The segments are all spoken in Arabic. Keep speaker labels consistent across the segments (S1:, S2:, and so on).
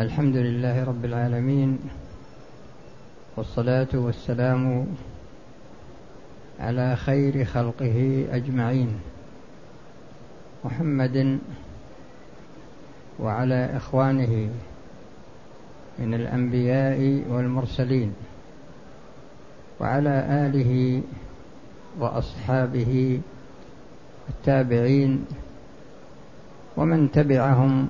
S1: الحمد لله رب العالمين والصلاة والسلام على خير خلقه أجمعين محمد وعلى إخوانه من الأنبياء والمرسلين وعلى آله وأصحابه التابعين ومن تبعهم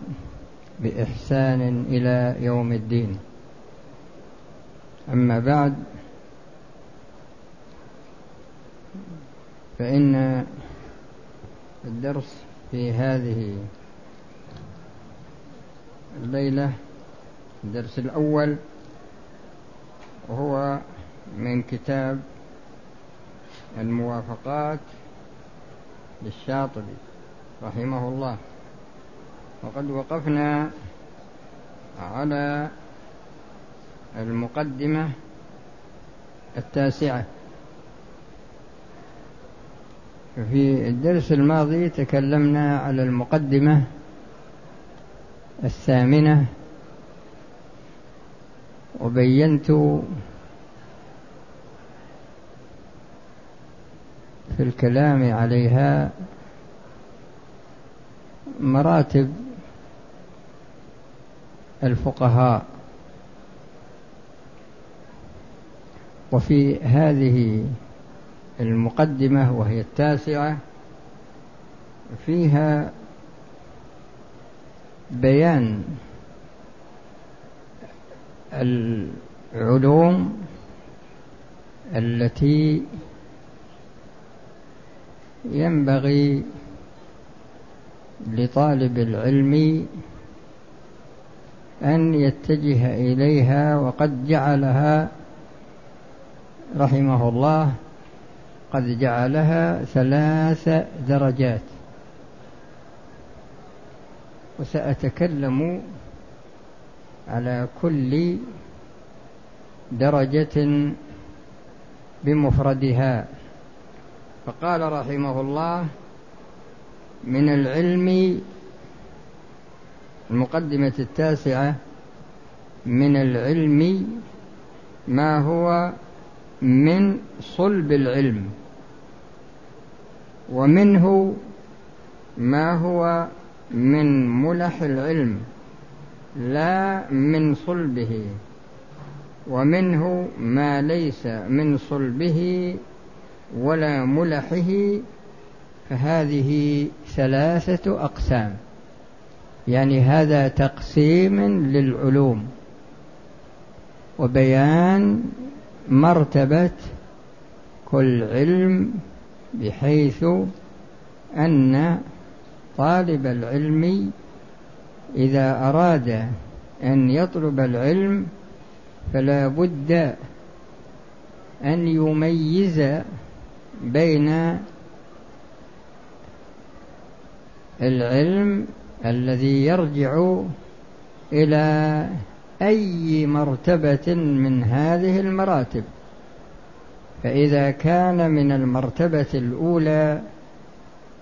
S1: بإحسان إلى يوم الدين. أما بعد فإن الدرس في هذه الليلة الدرس الأول وهو من كتاب الموافقات للشاطبي رحمه الله. وقد وقفنا على المقدمة التاسعة. في الدرس الماضي تكلمنا على المقدمة الثامنة وبينت في الكلام عليها مراتب الفقهاء. وفي هذه المقدمة وهي التاسعة فيها بيان العلوم التي ينبغي لطالب العلم أن يتجه إليها وقد جعلها رحمه الله قد جعلها ثلاث درجات. وسأتكلم على كل درجة بمفردها. فقال رحمه الله من العلم المقدمة التاسعة من العلم ما هو من صلب العلم ومنه ما هو من ملح العلم لا من صلبه ومنه ما ليس من صلبه ولا ملحه فهذه ثلاثة أقسام. يعني هذا تقسيم للعلوم وبيان مرتبة كل علم بحيث أن طالب العلم إذا أراد أن يطلب العلم فلا بد أن يميز بين العلم الذي يرجع إلى أي مرتبة من هذه المراتب. فإذا كان من المرتبة الأولى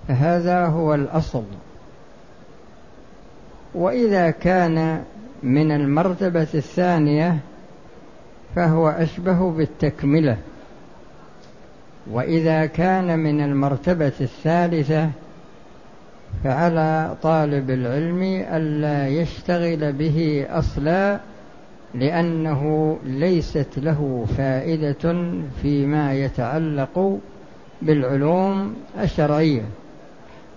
S1: فهذا هو الأصل. وإذا كان من المرتبة الثانية فهو أشبه بالتكملة. وإذا كان من المرتبة الثالثة فعلى طالب العلم ألا يشتغل به أصلا لأنه ليست له فائدة فيما يتعلق بالعلوم الشرعية.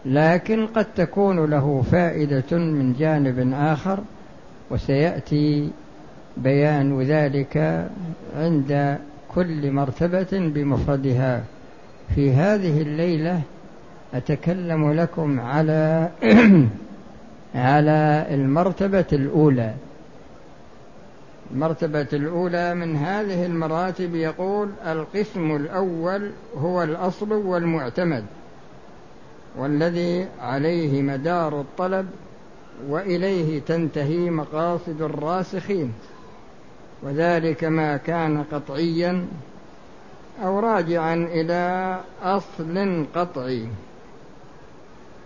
S1: لكن قد تكون له فائدة من جانب آخر وسيأتي بيان ذلك عند كل مرتبة بمفردها. في هذه الليلة أتكلم لكم على على المرتبة الأولى. المرتبة الأولى من هذه المراتب يقول القسم الأول هو الأصل والمعتمد والذي عليه مدار الطلب وإليه تنتهي مقاصد الراسخين وذلك ما كان قطعيا أو راجعا إلى أصل قطعي.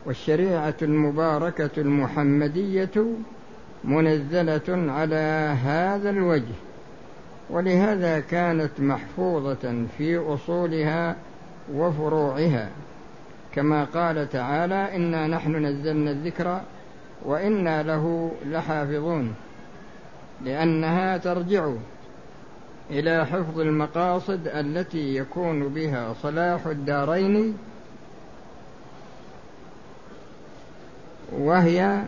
S1: والشريعة المباركة المحمدية منزلة على هذا الوجه ولهذا كانت محفوظة في أصولها وفروعها. كما قال تعالى إنا نحن نزلنا الذكر وإنا له لحافظون لأنها ترجع إلى حفظ المقاصد التي يكون بها صلاح الدارين وهي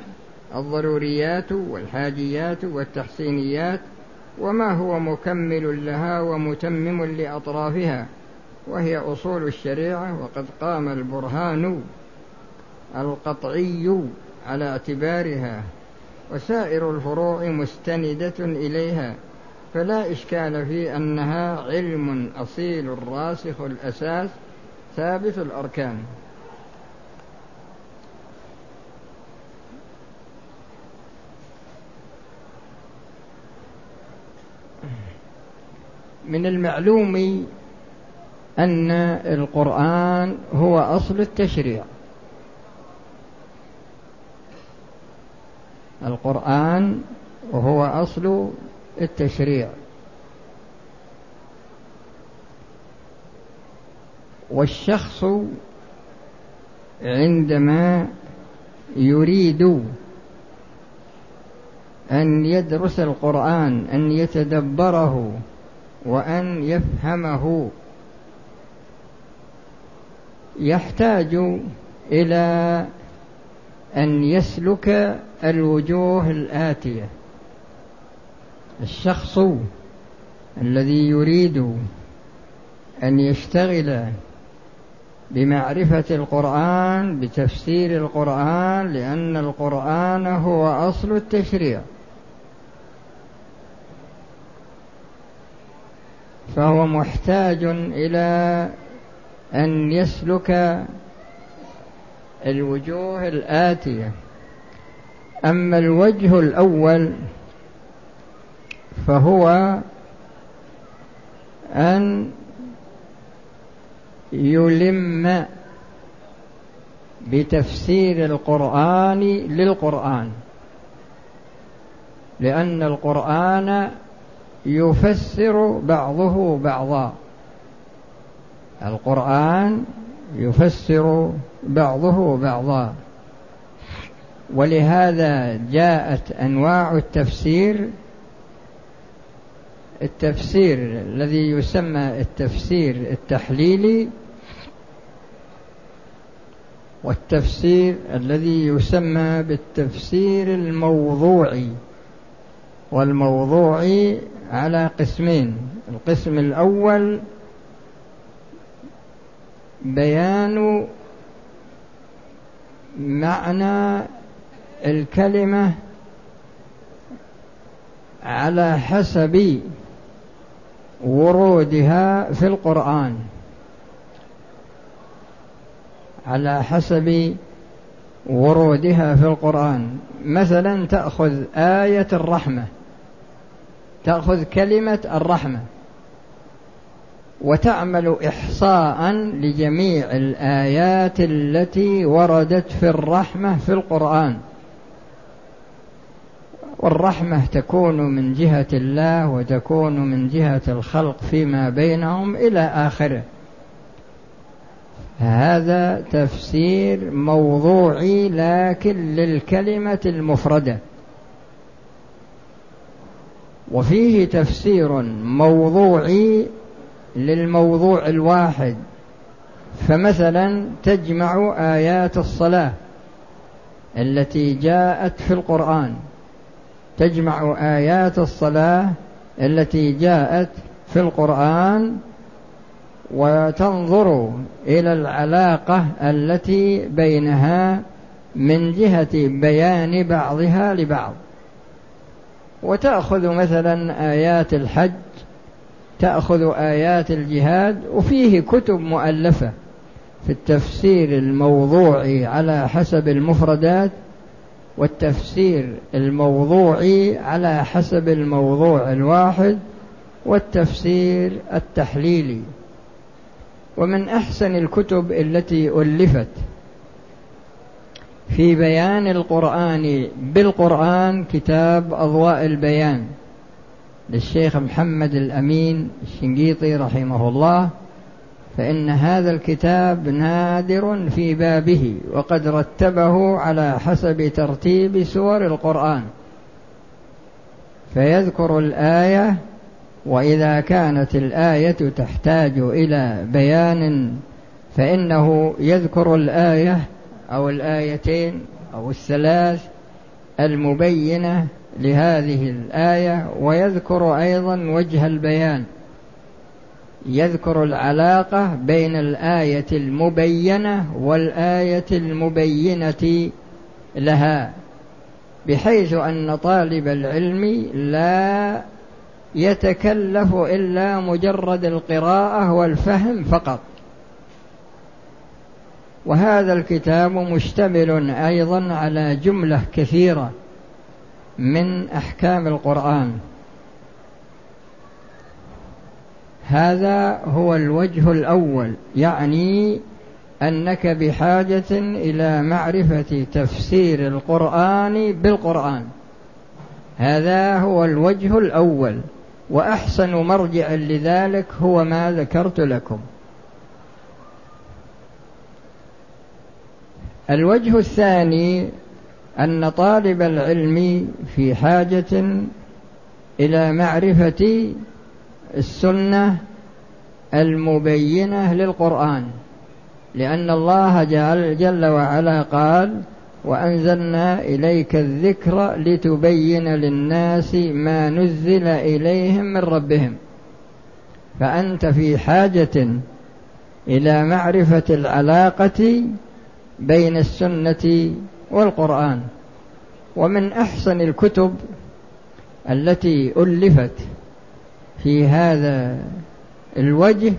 S1: الضروريات والحاجيات والتحسينيات وما هو مكمل لها ومتمم لأطرافها وهي أصول الشريعة وقد قام البرهان القطعي على اعتبارها وسائر الفروع مستندة إليها فلا إشكال في أنها علم أصيل راسخ الأساس ثابت الأركان. من المعلوم أن القرآن هو أصل التشريع. القرآن هو أصل التشريع. والشخص عندما يريد أن يدرس القرآن أن يتدبره وأن يفهمه. يحتاج إلى أن يسلك الوجوه الآتية. الشخص الذي يريد أن يشتغل بمعرفة القرآن بتفسير القرآن لأن القرآن هو أصل التشريع. فهو محتاج إلى أن يسلك الوجوه الآتية. أما الوجه الأول فهو أن يلم بتفسير القرآن للقرآن لأن القرآن يفسر بعضه بعضا. القرآن يفسر بعضه بعضا. ولهذا جاءت أنواع التفسير. التفسير الذي يسمى التفسير التحليلي. والتفسير الذي يسمى بالتفسير الموضوعي. والموضوعي على قسمين. القسم الأول بيان معنى الكلمة على حسب ورودها في القرآن. على حسب ورودها في القرآن. مثلا تأخذ آية الرحمة. تأخذ كلمة الرحمة. وتعمل إحصاء لجميع الآيات التي وردت في الرحمة في القرآن. والرحمة تكون من جهة الله وتكون من جهة الخلق فيما بينهم إلى آخره. هذا تفسير موضوعي لكن للكلمة المفردة. وفيه تفسير موضوعي للموضوع الواحد. فمثلا تجمع آيات الصلاة التي جاءت في القرآن. تجمع آيات الصلاة التي جاءت في القرآن وتنظر إلى العلاقة التي بينها من جهة بيان بعضها لبعض. وتأخذ مثلا آيات الحج تأخذ آيات الجهاد وفيه كتب مؤلفة في التفسير الموضوعي على حسب المفردات والتفسير الموضوعي على حسب الموضوع الواحد والتفسير التحليلي. ومن أحسن الكتب التي ألفت في بيان القرآن بالقرآن كتاب أضواء البيان. للشيخ محمد الأمين الشنقيطي رحمه الله فإن هذا الكتاب نادر في بابه وقد رتبه على حسب ترتيب سور القرآن. فيذكر الآية وإذا كانت الآية تحتاج إلى بيان فإنه يذكر الآية أو الآيتين أو الثلاث المبينة لهذه الآية ويذكر أيضا وجه البيان. يذكر العلاقة بين الآية المبينة والآية المبينة لها بحيث أن طالب العلم لا يتكلف إلا مجرد القراءة والفهم فقط. وهذا الكتاب مشتمل أيضا على جملة كثيرة من أحكام القرآن. هذا هو الوجه الأول يعني أنك بحاجة إلى معرفة تفسير القرآن بالقرآن. هذا هو الوجه الأول وأحسن مرجع لذلك هو ما ذكرت لكم. الوجه الثاني أن طالب العلم في حاجة إلى معرفة السنة المبينة للقرآن لأن الله جل, جل وعلا قال وأنزلنا إليك الذكر لتبين للناس ما نزل إليهم من ربهم فأنت في حاجة إلى معرفة العلاقة بين السنة والقرآن ومن أحسن الكتب التي ألفت في هذا الوجه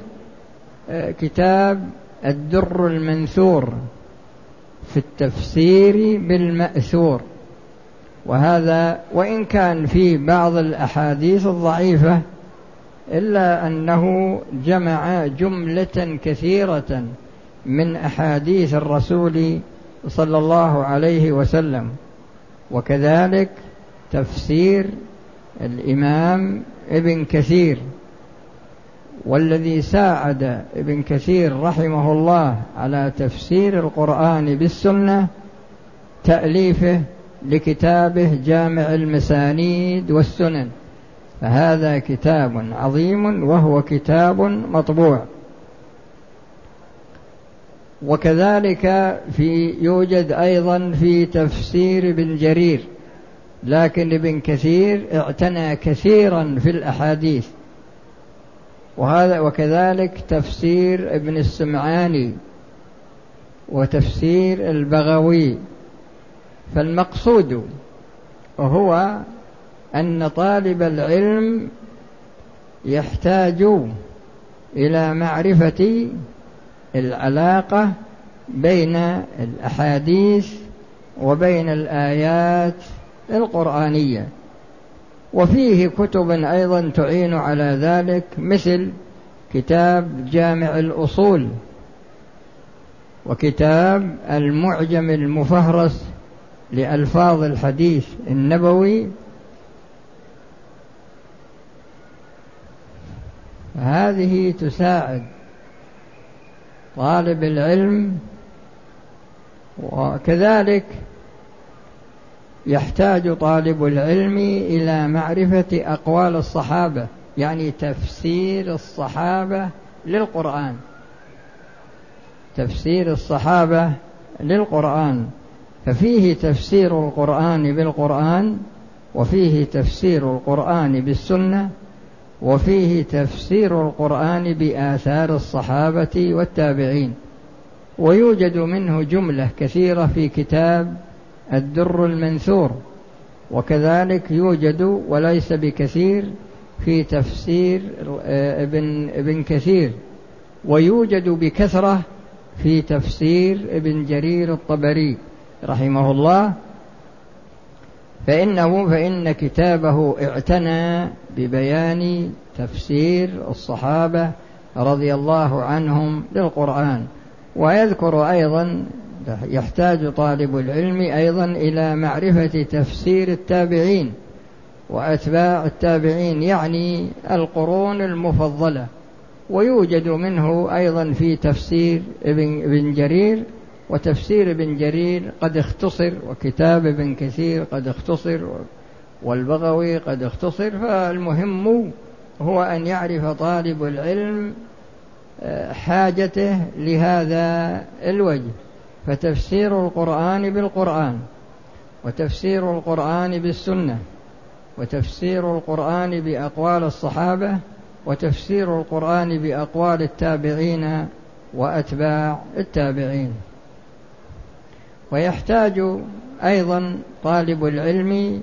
S1: آه، كتاب الدر المنثور في التفسير بالمأثور. وهذا وإن كان في بعض الأحاديث الضعيفة إلا أنه جمع جملة كثيرة من أحاديث الرسول صلى الله عليه وسلم وكذلك تفسير الإمام ابن كثير والذي ساعد ابن كثير رحمه الله على تفسير القرآن بالسنة تأليفه لكتابه جامع المسانيد والسنن. فهذا كتاب عظيم وهو كتاب مطبوع. وكذلك في يوجد أيضا في تفسير ابن جرير لكن ابن كثير اعتنى كثيرا في الأحاديث. وهذا وكذلك تفسير ابن السمعاني وتفسير البغوي. فالمقصود هو أن طالب العلم يحتاج إلى معرفة العلاقة بين الأحاديث وبين الآيات القرآنية. وفيه كتب أيضا تعين على ذلك مثل كتاب جامع الأصول وكتاب المعجم المفهرس لألفاظ الحديث النبوي. هذه تساعد طالب العلم وكذلك يحتاج طالب العلم إلى معرفة أقوال الصحابة يعني تفسير الصحابة للقرآن. تفسير الصحابة للقرآن. ففيه تفسير القرآن بالقرآن وفيه تفسير القرآن بالسنة وفيه تفسير القرآن بآثار الصحابة والتابعين. ويوجد منه جملة كثيرة في كتاب الدر المنثور. وكذلك يوجد وليس بكثير في تفسير ابن ابن كثير. ويوجد بكثرة في تفسير ابن جرير الطبري رحمه الله فإنه فإن كتابه اعتنى ببيان تفسير الصحابة رضي الله عنهم للقرآن. ويذكر أيضا يحتاج طالب العلم أيضا إلى معرفة تفسير التابعين. وأتباع التابعين يعني القرون المفضلة. ويوجد منه أيضا في تفسير ابن جرير وتفسير ابن جرير قد اختصر وكتاب ابن كثير قد اختصر والبغوي قد اختصر فالمهم هو أن يعرف طالب العلم آه، حاجته لهذا الوجه. فتفسير القرآن بالقرآن وتفسير القرآن بالسنة وتفسير القرآن بأقوال الصحابة وتفسير القرآن بأقوال التابعين وأتباع التابعين. ويحتاج أيضا طالب العلم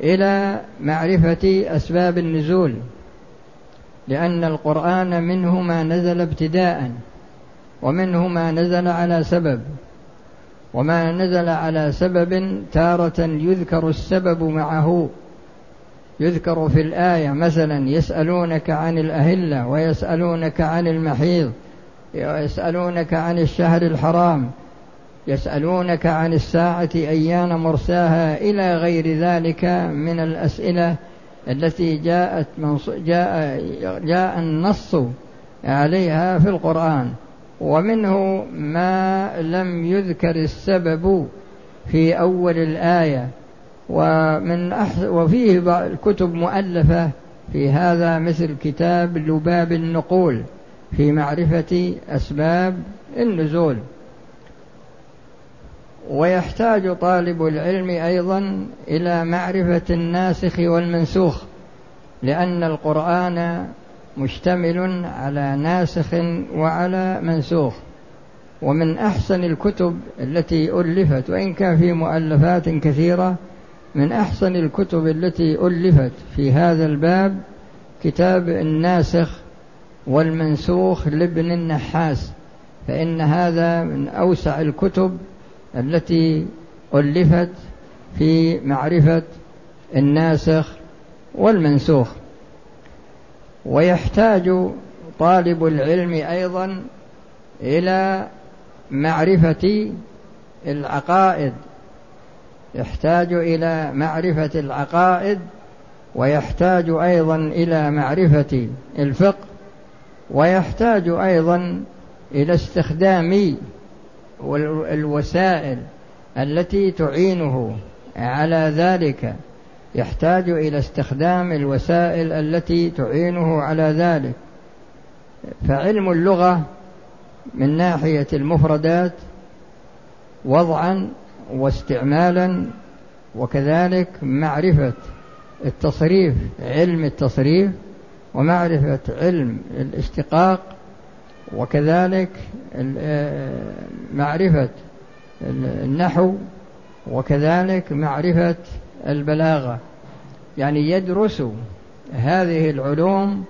S1: إلى معرفة أسباب النزول لأن القرآن منه ما نزل ابتداء ومنه ما نزل على سبب وما نزل على سبب تارة يذكر السبب معه. يذكر في الآية مثلا يسألونك عن الأهلة ويسألونك عن المحيض ويسألونك عن الشهر الحرام يسألونك عن الساعة أيان مرساها إلى غير ذلك من الأسئلة التي جاءت جاء جاء النص عليها في القرآن. ومنه ما لم يذكر السبب في أول الآية. ومن أحس وفيه كتب مؤلفة في هذا مثل كتاب لباب النقول في معرفة أسباب النزول. ويحتاج طالب العلم أيضا إلى معرفة الناسخ والمنسوخ لأن القرآن مشتمل على ناسخ وعلى منسوخ. ومن أحسن الكتب التي ألفت وإن كان في مؤلفات كثيرة من أحسن الكتب التي ألفت في هذا الباب كتاب الناسخ والمنسوخ لابن النحاس. فإن هذا من أوسع الكتب التي ألفت في معرفة الناسخ والمنسوخ. ويحتاج طالب العلم أيضا إلى معرفة العقائد. يحتاج إلى معرفة العقائد ويحتاج أيضا إلى معرفة الفقه ويحتاج أيضا إلى استخدام الوسائل التي تعينه على ذلك يحتاج إلى استخدام الوسائل التي تعينه على ذلك. فعلم اللغة من ناحية المفردات وضعا واستعمالا وكذلك معرفة التصريف علم التصريف ومعرفة علم الاشتقاق وكذلك آه، معرفة النحو وكذلك معرفة البلاغة. يعني يدرس هذه العلوم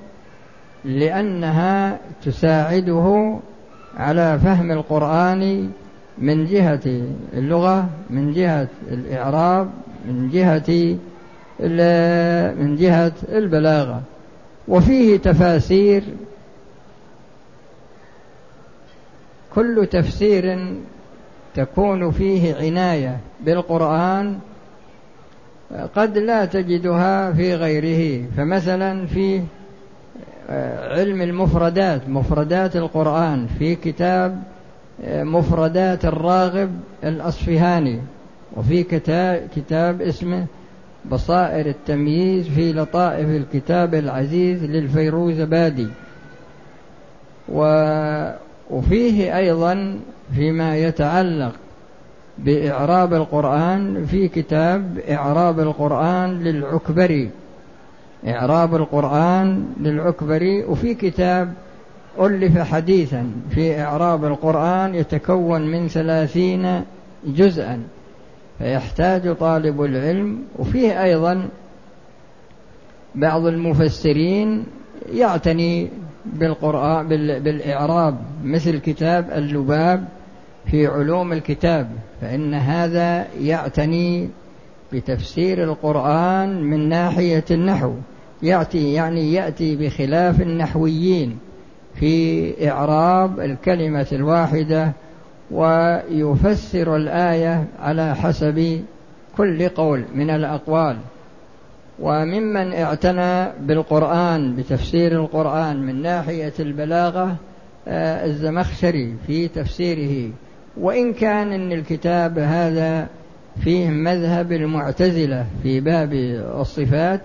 S1: لأنها تساعده على فهم القرآن من جهة اللغة من جهة الإعراب من جهة من جهة البلاغة. وفيه تفاسير كل تفسير تكون فيه عناية بالقرآن قد لا تجدها في غيره. فمثلا في آه، علم المفردات مفردات القرآن في كتاب آه، مفردات الراغب الأصفهاني وفي كتاب, اسمه بصائر التمييز في لطائف الكتاب العزيز للفيروز بادي. وفيه أيضا فيما يتعلق بإعراب القرآن في كتاب إعراب القرآن للعكبري. إعراب القرآن للعكبري وفي كتاب ألف حديثا في إعراب القرآن يتكون من ثلاثين جزءا. فيحتاج طالب العلم وفيه أيضا بعض المفسرين يعتني بالقرآن بالإعراب مثل كتاب اللباب في علوم الكتاب. فإن هذا يعتني بتفسير القرآن من ناحية النحو. يأتي يعني يأتي بخلاف النحويين في إعراب الكلمة الواحدة ويفسر الآية على حسب كل قول من الأقوال. وممن اعتنى بالقرآن بتفسير القرآن من ناحية البلاغة آه، الزمخشري في تفسيره. وإن كان أن الكتاب هذا فيه مذهب المعتزلة في باب الصفات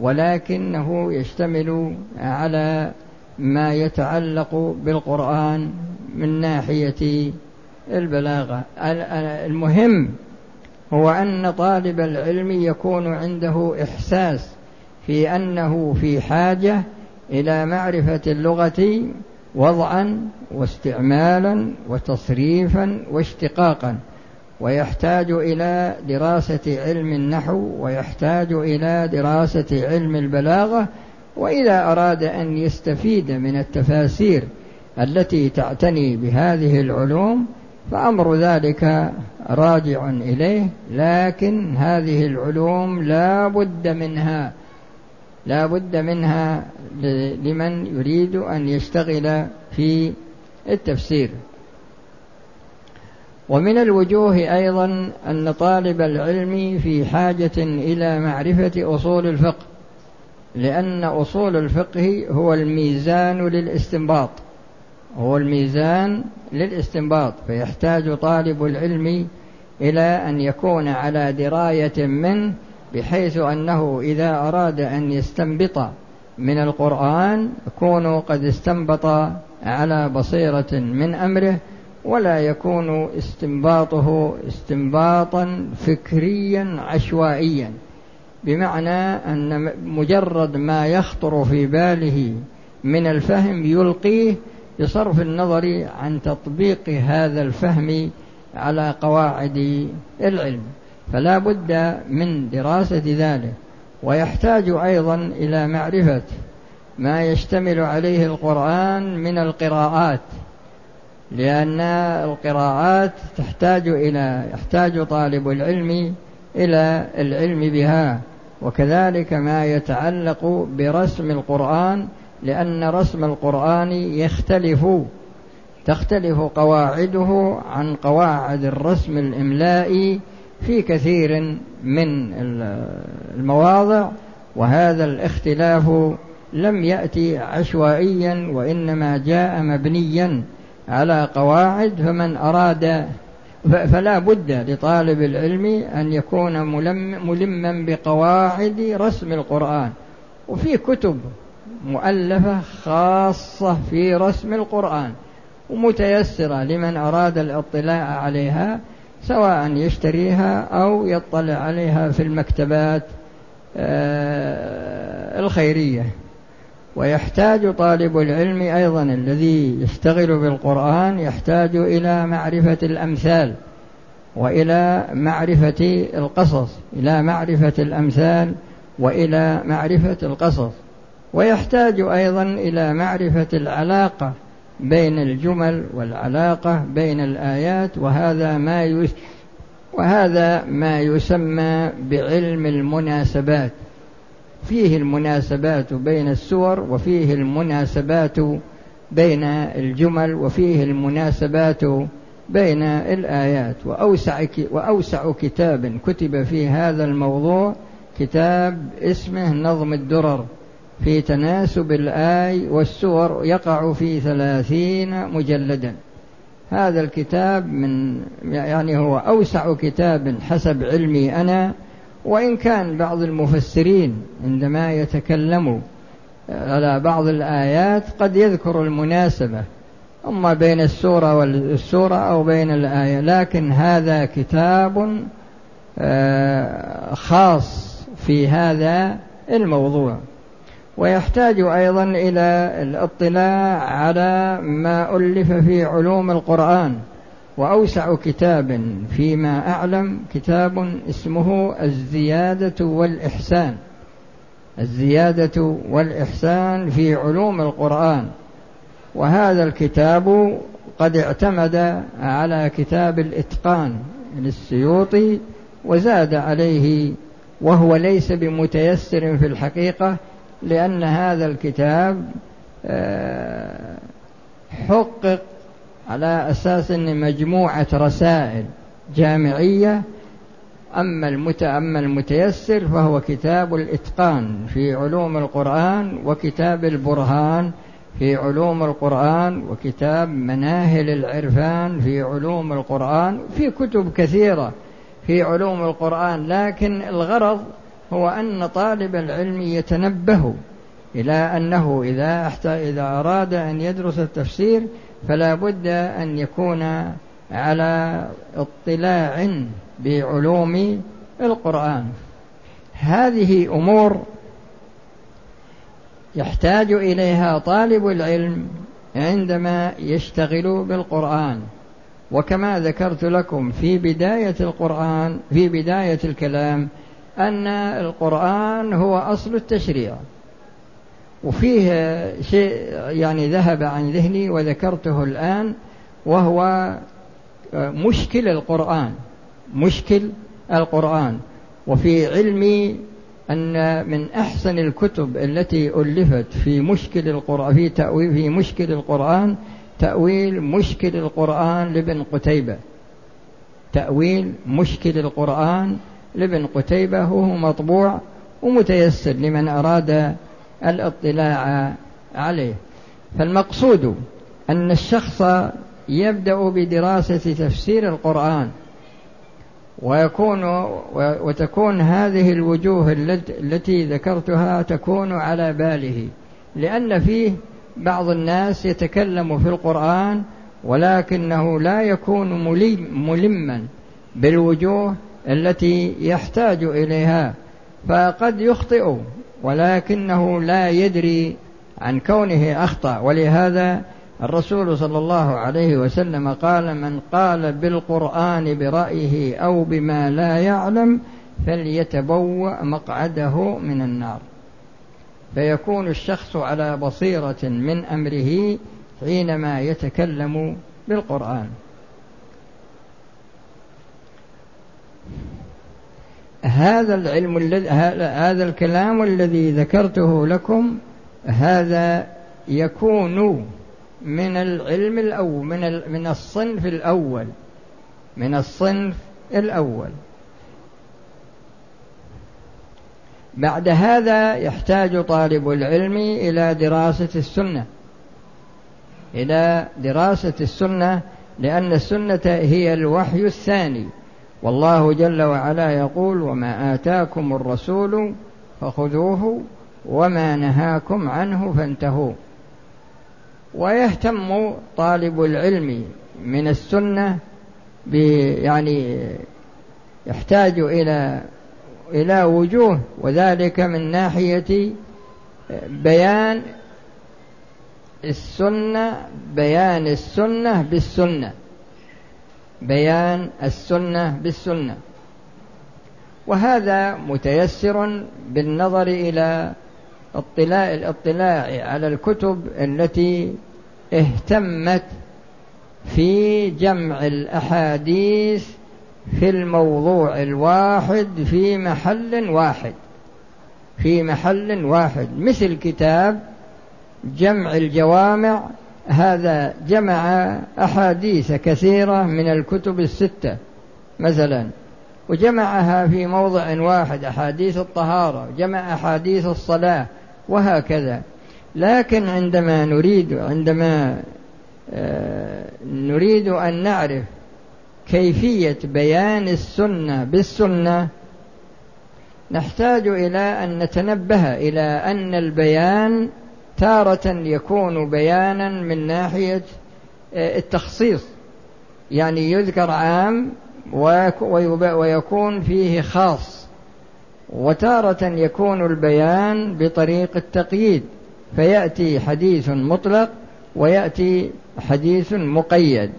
S1: ولكنه يشتمل على ما يتعلق بالقرآن من ناحية البلاغة. المهم هو أن طالب العلم يكون عنده إحساس في أنه في حاجة إلى معرفة اللغة وضعا واستعمالا وتصريفا واشتقاقا ويحتاج إلى دراسة علم النحو ويحتاج إلى دراسة علم البلاغة وإذا أراد أن يستفيد من التفاسير التي تعتني بهذه العلوم فأمر ذلك راجع إليه لكن هذه العلوم لا بد منها لا بد منها لمن يريد أن يشتغل في التفسير. ومن الوجوه أيضا أن طالب العلم في حاجة إلى معرفة أصول الفقه لأن أصول الفقه هو الميزان للاستنباط. هو الميزان للاستنباط فيحتاج طالب العلم إلى أن يكون على دراية منه بحيث أنه إذا أراد أن يستنبط من القرآن يكون قد استنبط على بصيرة من أمره ولا يكون استنباطه استنباطا فكريا عشوائيا. بمعنى أن مجرد ما يخطر في باله من الفهم يلقيه بصرف النظر عن تطبيق هذا الفهم على قواعد العلم فلا بد من دراسة ذلك. ويحتاج أيضا إلى معرفة ما يشتمل عليه القرآن من القراءات لأن القراءات تحتاج إلى يحتاج طالب العلم إلى العلم بها. وكذلك ما يتعلق برسم القرآن لأن رسم القرآن يختلف تختلف قواعده عن قواعد الرسم الإملائي في كثير من المواضع وهذا الاختلاف لم يأتي عشوائيا وإنما جاء مبنيا على قواعد فمن أراد فلا بد لطالب العلم أن يكون ملم ملما بقواعد رسم القرآن. وفي كتب مؤلفة خاصة في رسم القرآن ومتيسرة لمن أراد الاطلاع عليها سواء يشتريها أو يطلع عليها في المكتبات آه، الخيرية. ويحتاج طالب العلم أيضا الذي يشتغل بالقرآن يحتاج إلى معرفة الأمثال وإلى معرفة القصص إلى معرفة الأمثال وإلى معرفة القصص. ويحتاج أيضا إلى معرفة العلاقة بين الجمل والعلاقة بين الآيات وهذا ما وهذا ما يسمى بعلم المناسبات. فيه المناسبات بين السور وفيه المناسبات بين الجمل وفيه المناسبات بين الآيات. وأوسع وأوسع كتاب كتب في هذا الموضوع كتاب اسمه نظم الدرر. في تناسب الآي والسور يقع في ثلاثين مجلدا. هذا الكتاب من يعني هو أوسع كتاب حسب علمي أنا وإن كان بعض المفسرين عندما يتكلموا على بعض الآيات قد يذكر المناسبة أما بين السورة والسورة أو بين الآية. لكن هذا كتاب آه، خاص في هذا الموضوع. ويحتاج أيضا إلى الاطلاع على ما ألف في علوم القرآن. وأوسع كتاب فيما أعلم كتاب اسمه الزيادة والإحسان. الزيادة والإحسان في علوم القرآن. وهذا الكتاب قد اعتمد على كتاب الإتقان للسيوطي وزاد عليه وهو ليس بمتيسر في الحقيقة لأن هذا الكتاب آه، حقق على أساس أن مجموعة رسائل جامعية أما أما المتيسر فهو كتاب الإتقان في علوم القرآن وكتاب البرهان في علوم القرآن وكتاب مناهل العرفان في علوم القرآن في كتب كثيرة في علوم القرآن لكن الغرض هو أن طالب العلم يتنبه إلى أنه إذا إذا أراد أن يدرس التفسير فلا بد أن يكون على اطلاع بعلوم القرآن. هذه أمور يحتاج إليها طالب العلم عندما يشتغل بالقرآن. وكما ذكرت لكم في بداية القرآن في بداية الكلام أن القرآن هو أصل التشريع. وفيه شيء يعني ذهب عن ذهني وذكرته الآن وهو مشكل القرآن مشكل القرآن. وفي علمي أن من أحسن الكتب التي ألفت في مشكل القرآن في تأويل في مشكل القرآن تأويل مشكل القرآن لابن قتيبة. تأويل مشكل القرآن لابن قتيبة وهو مطبوع ومتيسر لمن أراد الاطلاع عليه. فالمقصود أن الشخص يبدأ بدراسة تفسير القرآن ويكون وتكون هذه الوجوه التي ذكرتها تكون على باله. لأن فيه بعض الناس يتكلم في القرآن ولكنه لا يكون ملما بالوجوه التي يحتاج إليها فقد يخطئ ولكنه لا يدري عن كونه أخطأ. ولهذا الرسول صلى الله عليه وسلم قال من قال بالقرآن برأيه أو بما لا يعلم فليتبوأ مقعده من النار. فيكون الشخص على بصيرة من أمره حينما يتكلم بالقرآن. هذا العلم الذي هذا الكلام الذي ذكرته لكم هذا يكون من العلم الأول من من الصنف الأول. من الصنف الأول. بعد هذا يحتاج طالب العلم إلى دراسة السنة. إلى دراسة السنة لأن السنة هي الوحي الثاني. والله جل وعلا يقول وما آتاكم الرسول فخذوه وما نهاكم عنه فانتهوا. ويهتم طالب العلم من السنة يعني يحتاج إلى إلى وجوه وذلك من ناحية بيان السنة بيان السنة بالسنة. بيان السنة بالسنة. وهذا متيسر بالنظر إلى اطلاع الاطلاع على الكتب التي اهتمت في جمع الأحاديث في الموضوع الواحد في محل واحد. في محل واحد. مثل كتاب جمع الجوامع هذا جمع أحاديث كثيرة من الكتب الستة مثلا وجمعها في موضع واحد أحاديث الطهارة جمع أحاديث الصلاة وهكذا. لكن عندما نريد عندما آه، نريد أن نعرف كيفية بيان السنة بالسنة نحتاج إلى أن نتنبه إلى أن البيان تارة يكون بيانا من ناحية آه، التخصيص. يعني يذكر عام ويكون فيه خاص. وتارة يكون البيان بطريق التقييد. فيأتي حديث مطلق ويأتي حديث مقيد.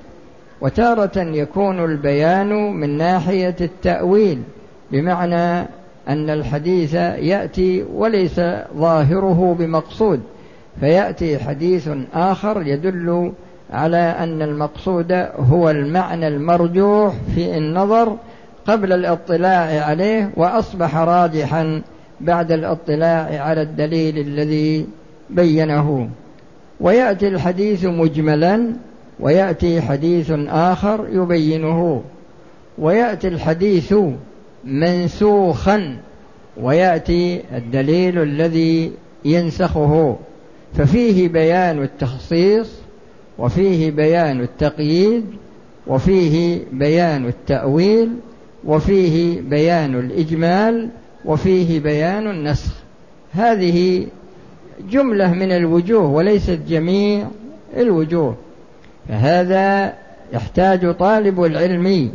S1: وتارة يكون البيان من ناحية التأويل بمعنى أن الحديث يأتي وليس ظاهره بمقصود. فيأتي حديث آخر يدل على أن المقصود هو المعنى المرجوح في النظر قبل الاطلاع عليه وأصبح راجحا بعد الاطلاع على الدليل الذي بينه. ويأتي الحديث مجملا ويأتي حديث آخر يبينه. ويأتي الحديث منسوخا ويأتي الدليل الذي ينسخه. ففيه بيان التخصيص وفيه بيان التقييد وفيه بيان التأويل وفيه بيان الإجمال وفيه بيان النسخ. هذه جملة من الوجوه وليست جميع الوجوه. فهذا يحتاج طالب العلم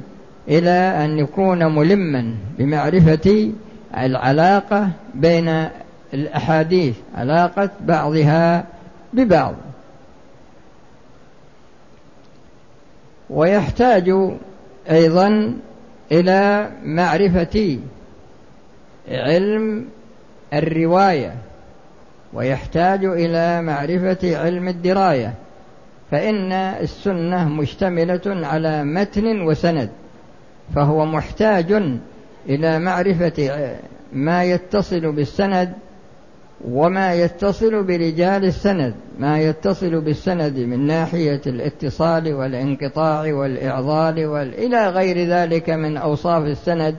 S1: إلى أن يكون ملما بمعرفة العلاقة بين الأحاديث علاقة بعضها ببعض. ويحتاج أيضا إلى معرفة علم الرواية ويحتاج إلى معرفة علم الدراية. فإن السنة مشتملة على متن وسند فهو محتاج إلى معرفة ما يتصل بالسند وما يتصل برجال السند ما يتصل بالسند من ناحية الاتصال والانقطاع والإعضال وإلى غير ذلك من أوصاف السند.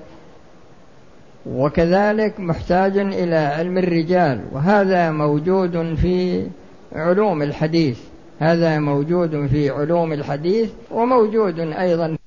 S1: وكذلك محتاج إلى علم الرجال وهذا موجود في علوم الحديث هذا موجود في علوم الحديث وموجود أيضا